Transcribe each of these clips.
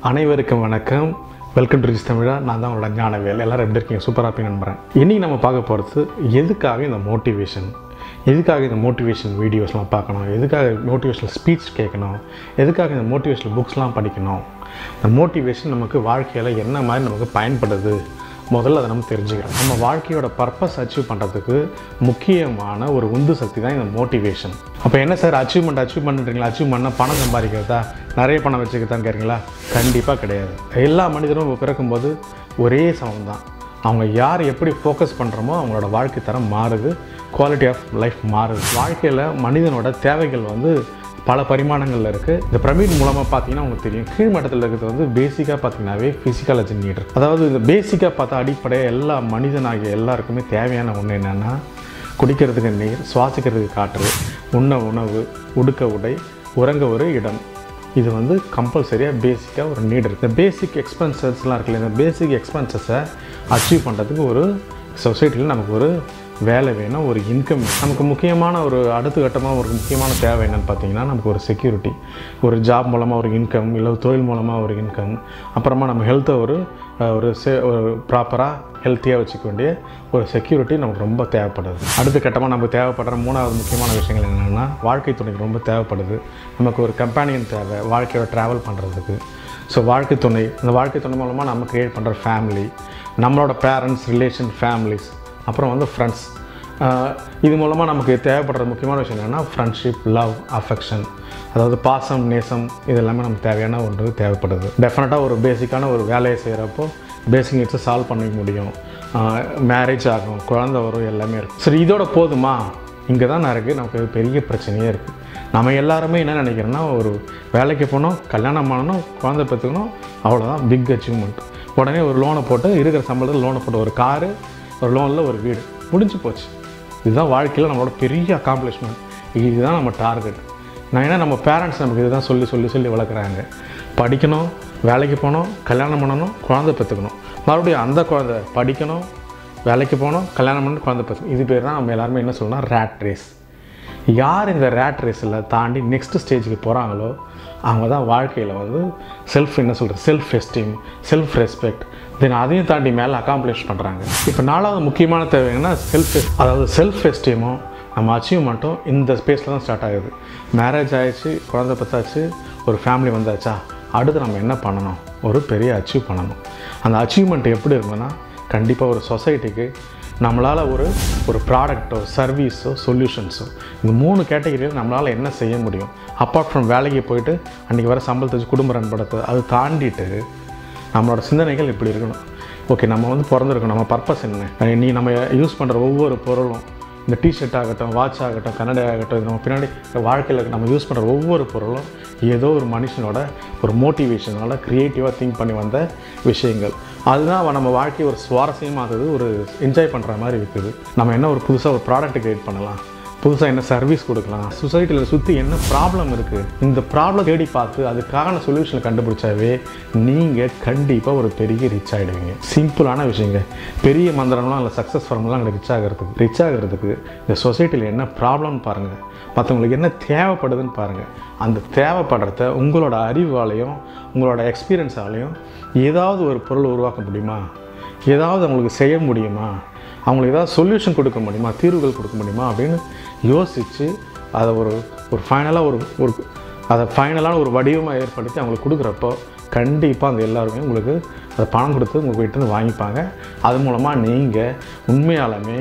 அனைவருக்கும் வணக்கம். Welcome to rich தமிழா நான் தான் உங்களோட ஞானவேல். எல்லோரும் எப்படி இருக்கீங்க? சூப்பராக இருப்பீங்க நம்புகிறேன் இன்றைக்கி நம்ம பார்க்க போகிறது எதுக்காக இந்த மோட்டிவேஷன் எதுக்காக இந்த மோட்டிவேஷன் வீடியோஸ்லாம் பார்க்கணும்? எதுக்காக மோட்டிவேஷனல் ஸ்பீச் கேட்கணும்? எதுக்காக இந்த மோட்டிவேஷனல் புக்ஸ்லாம் படிக்கணும்? இந்த மோட்டிவேஷன் நமக்கு வாழ்க்கையில் என்ன மாதிரி நமக்கு பயன்படுது? முதல்ல அதை நம்ம தெரிஞ்சுக்கிறோம். நம்ம வாழ்க்கையோட பர்பஸ் அச்சீவ் பண்ணுறதுக்கு முக்கியமான ஒரு உந்து சக்தி தான் இந்த மோட்டிவேஷன் அப்போ என்ன சார் அச்சீவ்மெண்ட் அச்சீவ் பண்ணுறீங்களா அச்சீவ் பண்ணால் பணம் சம்பாதிக்கிறதா? நிறைய பணம் வச்சுக்கிறதான்னு கேட்குறீங்களா? கண்டிப்பாக கிடையாது. எல்லா மனிதரும் பிறக்கும்போது ஒரே சமம் தான். அவங்க யார் எப்படி ஃபோக்கஸ் பண்ணுறோமோ அவங்களோட வாழ்க்கை தரம் மாறுது. குவாலிட்டி ஆஃப் லைஃப் மாறுது. வாழ்க்கையில் மனிதனோட தேவைகள் வந்து பல பரிமாணங்களில் இருக்குது இந்த பிரமிட் மூலமாக பார்த்தீங்கன்னா உங்களுக்கு தெரியும். கீழ்மட்டத்தில் இருக்கிறது வந்து பேசிக்காக பார்த்தீங்கன்னாவே ஃபிசிக்காலஜி நீடர் அதாவது இந்த பேசிக்காக பார்த்தா அடிப்படையாக எல்லா மனிதனாகிய எல்லாருக்குமே தேவையான ஒன்று என்னென்னா குடிக்கிறதுக்கு நீர் சுவாசிக்கிறதுக்கு காற்று உண்ண உணவு உடுக்க உடை உறங்க ஒரு இடம். இது வந்து கம்பல்சரியாக பேசிக்காக ஒரு நீட் இருக்குது இந்த பேசிக் எக்ஸ்பென்சஸ்லாம் இருக்குல்ல இந்த பேசிக் எக்ஸ்பென்சஸை அச்சீவ் பண்ணுறதுக்கு ஒரு சொசைட்டியில் நமக்கு ஒரு வேலை வேணும் ஒரு இன்கம் நமக்கு முக்கியமான ஒரு அடுத்த கட்டமாக ஒரு முக்கியமான தேவை என்னென்னு பார்த்தீங்கன்னா நமக்கு ஒரு செக்யூரிட்டி ஒரு ஜாப் மூலமாக ஒரு இன்கம் இல்லை ஒரு தொழில் மூலமாக ஒரு இன்கம் அப்புறமா நம்ம ஹெல்த்தை ஒரு ஒரு சே ஒரு ப்ராப்பராக ஹெல்த்தியாக வச்சுக்க வேண்டிய ஒரு செக்யூரிட்டி நமக்கு ரொம்ப தேவைப்படுது. அடுத்த கட்டமாக நமக்கு தேவைப்படுற மூணாவது முக்கியமான விஷயங்கள் என்னென்னா வாழ்க்கை துணைக்கு ரொம்ப தேவைப்படுது. நமக்கு ஒரு கம்பேனியன் தேவை வாழ்க்கையோட ட்ராவல் பண்ணுறதுக்கு ஸோ வாழ்க்கை துணை இந்த வாழ்க்கை துணை மூலமாக நம்ம க்ரியேட் பண்ணுற ஃபேமிலி நம்மளோட பேரண்ட்ஸ் ரிலேஷன் ஃபேமிலிஸ் அப்புறம் வந்து ஃப்ரெண்ட்ஸ் இது மூலமாக நமக்கு தேவைப்படுற முக்கியமான விஷயம் என்னென்னா ஃப்ரெண்ட்ஷிப் லவ் அஃபெக்ஷன் அதாவது பாசம் நேசம் இது எல்லாமே நமக்கு தேவையான ஒன்று தேவைப்படுது. டெஃபினட்டாக ஒரு பேசிக்கான ஒரு வேலையை செய்கிறப்போ பேசிக் நீட்ஸை சால்வ் பண்ணிக்க முடியும். மேரேஜ் ஆகும் குழந்த வரும் எல்லாமே இருக்கும். சரி இதோட போதுமா? இங்கே தான் நான் இருக்குது நமக்கு பெரிய பிரச்சனையே இருக்குது நம்ம எல்லாருமே என்ன நினைக்கிறோன்னா ஒரு வேலைக்கு போகணும் கல்யாணம் பண்ணணும் குழந்தை பெற்றுக்கணும் அவ்வளோதான் பிக் அச்சீவ்மெண்ட் உடனே ஒரு லோனை போட்டு இருக்கிற சம்பளத்தில் லோனை போட்டு ஒரு காரு ஒரு லோனில் ஒரு வீடு. முடிஞ்சு போச்சு. இதுதான் வாழ்க்கையில் நம்மளோட பெரிய அக்காம்ப்ளிஷ்மெண்ட் இதுதான் நம்ம டார்கெட் நான் ஏன்னா நம்ம பேரண்ட்ஸ் நமக்கு இதுதான் சொல்லி சொல்லி சொல்லி வளர்க்குறாங்க. படிக்கணும் வேலைக்கு போகணும் கல்யாணம் பண்ணணும் குழந்தை பெற்றுக்கணும் மறுபடியும் அந்த குழந்தை படிக்கணும் வேலைக்கு போகணும் கல்யாணம் பண்ணணும் குழந்தை பெற்றுக்கணும் இது பேர் தான் நம்ம எல்லாருமே என்ன சொல்லணும் ரேட் ரேஸ் யார் இந்த ரேட் ரேஸில் தாண்டி நெக்ஸ்ட் ஸ்டேஜுக்கு போகிறாங்களோ அவங்க தான் வாழ்க்கையில் வந்து செல்ஃப் என்ன சொல்கிறது self esteem self respect then அதையும் தாண்டி மேலே அக்காம்ப்ளிஷ் பண்ணுறாங்க இப்போ நாலாவது முக்கியமான தேவை என்னன்னா செல்ஃப் அதாவது செல்ஃப் எஸ்டீமும் நம்ம அச்சீவ்மெண்ட்டும் இந்த ஸ்பேஸில் தான் ஸ்டார்ட் ஆகுது. மேரேஜ் ஆகிடுச்சு குழந்தை பத்தாச்சு ஒரு ஃபேமிலி வந்தாச்சா அடுத்து நம்ம என்ன பண்ணணும்? ஒரு பெரிய அச்சீவ் பண்ணணும். அந்த அச்சீவ்மெண்ட் எப்படி இருக்குன்னா கண்டிப்பாக ஒரு சொசைட்டிக்கு நம்மளால் ஒரு ஒரு ப்ராடக்ட்டோ சர்வீஸோ சொல்யூஷன்ஸோ இந்த மூணு கேட்டகரியில் நம்மளால் என்ன செய்ய முடியும்? அப்பார்ட் ஃப்ரம் வேலைக்கு போயிட்டு அன்றைக்கி வர சம்பளத்தை வச்சு குடும்ப ரன் படுத்து அது தாண்டிட்டு நம்மளோட சிந்தனைகள் இப்படி இருக்கணும். ஓகே நம்ம வந்து பிறந்திருக்கோம் நம்ம பர்பஸ் என்ன? நீ நம்ம யூஸ் பண்ணுற ஒவ்வொரு பொருளும் இந்த டிஷர்ட் ஆகட்டும் வாட்ச் ஆகட்டும் கன்னடை ஆகட்டும் இது நம்ம பின்னாடி வாழ்க்கையில் நம்ம யூஸ் பண்ணுற ஒவ்வொரு பொருளும் ஏதோ ஒரு மனுஷனோட ஒரு மோட்டிவேஷனால் க்ரியேட்டிவாக திங்க் பண்ணி வந்த விஷயங்கள். அதுதான் நம்ம வாழ்க்கை ஒரு சுவாரஸ்யமாகுது ஒரு என்ஜாய் பண்ணுற மாதிரி இருக்குது. நம்ம என்ன ஒரு புதுசாக ஒரு ப்ராடக்ட் க்ரியேட் பண்ணலாம்? புதுசாக என்ன சர்வீஸ் கொடுக்கலாம். சொசைட்டியில் சுற்றி என்ன ப்ராப்ளம் இருக்குது இந்த ப்ராப்ளம் தேடி பார்த்து அதுக்கான சொல்யூஷனை கண்டுபிடிச்சாவே நீங்கள் கண்டிப்பாக ஒரு பெரிய ரிச் ஆகிடுவீங்க சிம்பிளான விஷயங்க. பெரிய மந்திரம்லாம் இல்லை சக்ஸஸ் ஃபார்ம்லாம் ரிச் ஆகிறதுக்கு ரிச் ஆகிறதுக்கு இந்த சொசைட்டியில் என்ன ப்ராப்ளம்னு பாருங்கள் மற்றவங்களுக்கு என்ன தேவைப்படுதுன்னு பாருங்கள் அந்த தேவைப்படுறத உங்களோட அறிவாலையும் உங்களோட எக்ஸ்பீரியன்ஸாலையும் ஏதாவது ஒரு பொருள் உருவாக்க முடியுமா? ஏதாவது அவங்களுக்கு செய்ய முடியுமா? அவங்களுக்கு ஏதாவது சொல்யூஷன் கொடுக்க முடியுமா? தீர்வுகள் கொடுக்க முடியுமா? அப்படின்னு யோசித்து அதை ஒரு ஒரு ஃபைனலாக ஒரு ஒரு அதை ஃபைனலான ஒரு வடிவமாக ஏற்படுத்தி அவங்களுக்கு கொடுக்குறப்போ கண்டிப்பாக அந்த எல்லாருமே உங்களுக்கு அதை பணம் கொடுத்து உங்கள் வீட்டு வாங்கிப்பாங்க. அது மூலமாக நீங்கள் உண்மையாலுமே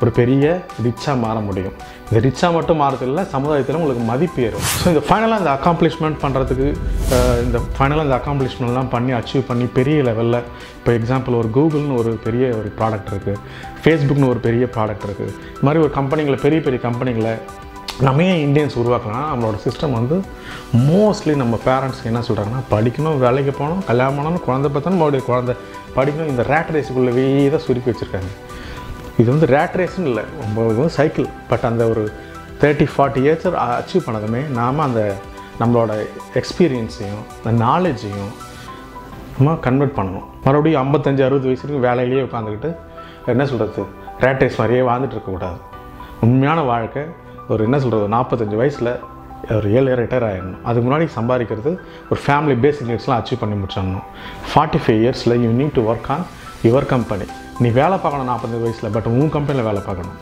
ஒரு பெரிய ரிச்சாக மாற முடியும். இந்த ரிச்சாக மட்டும் மாறதில்ல சமுதாயத்தில் உங்களுக்கு மதிப்பு ஏறும். ஸோ இந்த ஃபைனலாக இந்த அக்காம்ப்ளிஷ்மெண்ட் பண்ணுறதுக்கு இந்த ஃபைனலாக இந்த அக்காம்ப்ளிஷ்மெண்ட்லாம் பண்ணி அச்சீவ் பண்ணி பெரிய லெவலில் இப்போ எக்ஸாம்பிள் ஒரு கூகுள்னு ஒரு பெரிய ஒரு ப்ராடக்ட் இருக்குது ஃபேஸ்புக்னு ஒரு பெரிய ப்ராடக்ட் இருக்குது இது மாதிரி ஒரு கம்பெனிகளை பெரிய பெரிய கம்பெனிகளை நம்ம ஏன் இந்தியன்ஸ் உருவாக்கலாம் நம்மளோட சிஸ்டம் வந்து மோஸ்ட்லி நம்ம பேரண்ட்ஸ் என்ன சொல்கிறாங்கன்னா படிக்கணும் வேலைக்கு போகணும் கல்யாணம் பண்ணணும் குழந்தை பார்த்தோன்னு மறுபடியும் குழந்தை படிக்கணும் இந்த ரேட் ரேஸுக்குள்ளவே தான் சுருக்கி வச்சுருக்காங்க. இது வந்து ரேட் ரேஸ்னு இல்லை. ரொம்ப இது வந்து சைக்கிள் பட் அந்த ஒரு தேர்ட்டி ஃபார்ட்டி இயர்ஸ் அச்சீவ் பண்ணதுமே நாம் அந்த நம்மளோட எக்ஸ்பீரியன்ஸையும் அந்த நாலேஜையும் நம்ம கன்வெர்ட் பண்ணணும். மறுபடியும் ஐம்பத்தஞ்சு அறுபது வயசு வரைக்கும் வேலையிலேயே உட்காந்துக்கிட்டு என்ன சொல்கிறது ரேட் ரேஸ் மாதிரியே வாழ்ந்துட்டு இருக்கக்கூடாது உண்மையான வாழ்க்கை ஒரு என்ன சொல்கிறது நாற்பத்தஞ்சு வயசில் ஒரு ஏழு ரிட்டையர் ஆகிடணும் அதுக்கு முன்னாடி சம்பாதிக்கிறது ஒரு ஃபேமிலி பேசிக் நீட்ஸ்லாம் அச்சீவ் பண்ணி முடிச்சிடணும். ஃபார்ட்டி ஃபைவ் இயர்ஸில் you need to work on your company நீ வேலை பார்க்கணும் நாற்பத்தஞ்சு வயசில் பட் உன் கம்பெனியில் வேலை பார்க்கணும்.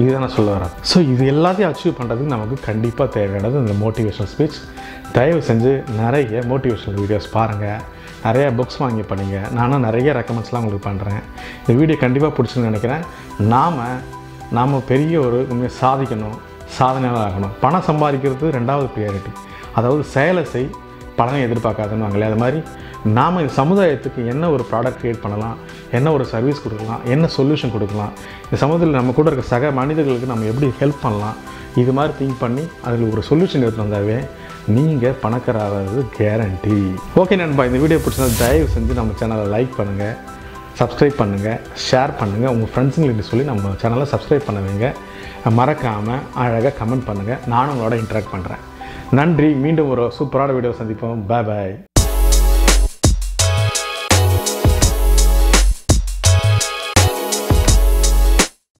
இதுதான் நான் சொல்ல வரேன். ஸோ இது எல்லாத்தையும் அச்சீவ் பண்ணுறதுக்கு நமக்கு கண்டிப்பாக தேவையானது இந்த மோட்டிவேஷனல் ஸ்பீச் தயவு செஞ்சு நிறைய மோட்டிவேஷனல் வீடியோஸ் பாருங்கள் நிறைய புக்ஸ் வாங்கி படிங்க. நானும் நிறைய ரெக்கமெண்ட்ஸ்லாம் உங்களுக்கு பண்ணுறேன் இந்த வீடியோ கண்டிப்பாக பிடிச்சுன்னு நினைக்கிறேன். நாம் நாம் பெரிய ஒரு உண்மையை சாதிக்கணும் சாதனையாக ஆகணும் பணம் சம்பாதிக்கிறது ரெண்டாவது ப்ரியாரிட்டி அதாவது செயலை செய் பலனை எதிர்பார்க்காதுன்னு அது மாதிரி நாம் இந்த சமுதாயத்துக்கு என்ன ஒரு ப்ராடக்ட் க்ரியேட் பண்ணலாம் என்ன ஒரு சர்வீஸ் கொடுக்கலாம் என்ன சொல்யூஷன் கொடுக்கலாம் இந்த சமூகத்தில் நம்ம கூட இருக்க சக மனிதர்களுக்கு நம்ம எப்படி ஹெல்ப் பண்ணலாம் இது மாதிரி திங்க் பண்ணி அதில் ஒரு சொல்யூஷன் எடுத்து வந்தாவே நீங்கள் பணக்காரது கேரண்டி ஓகே நண்பா இந்த வீடியோ பிடிச்சா தயவு செஞ்சு நம்ம சேனலை லைக் பண்ணுங்கள் சப்ஸ்கிரைப் பண்ணுங்கள் ஷேர் பண்ணுங்கள் உங்கள் ஃப்ரெண்ட்ஸுங்களுக்கு சொல்லி நம்ம சேனலை சப்ஸ்கிரைப் பண்ணுவீங்க மறக்காமல் அழகாக கமெண்ட் பண்ணுங்கள் நானும் உங்களோட இன்ட்ராக்ட் பண்ணுறேன் நன்றி மீண்டும் ஒரு சூப்பரான வீடியோ சந்திப்போம். பாய் பாய்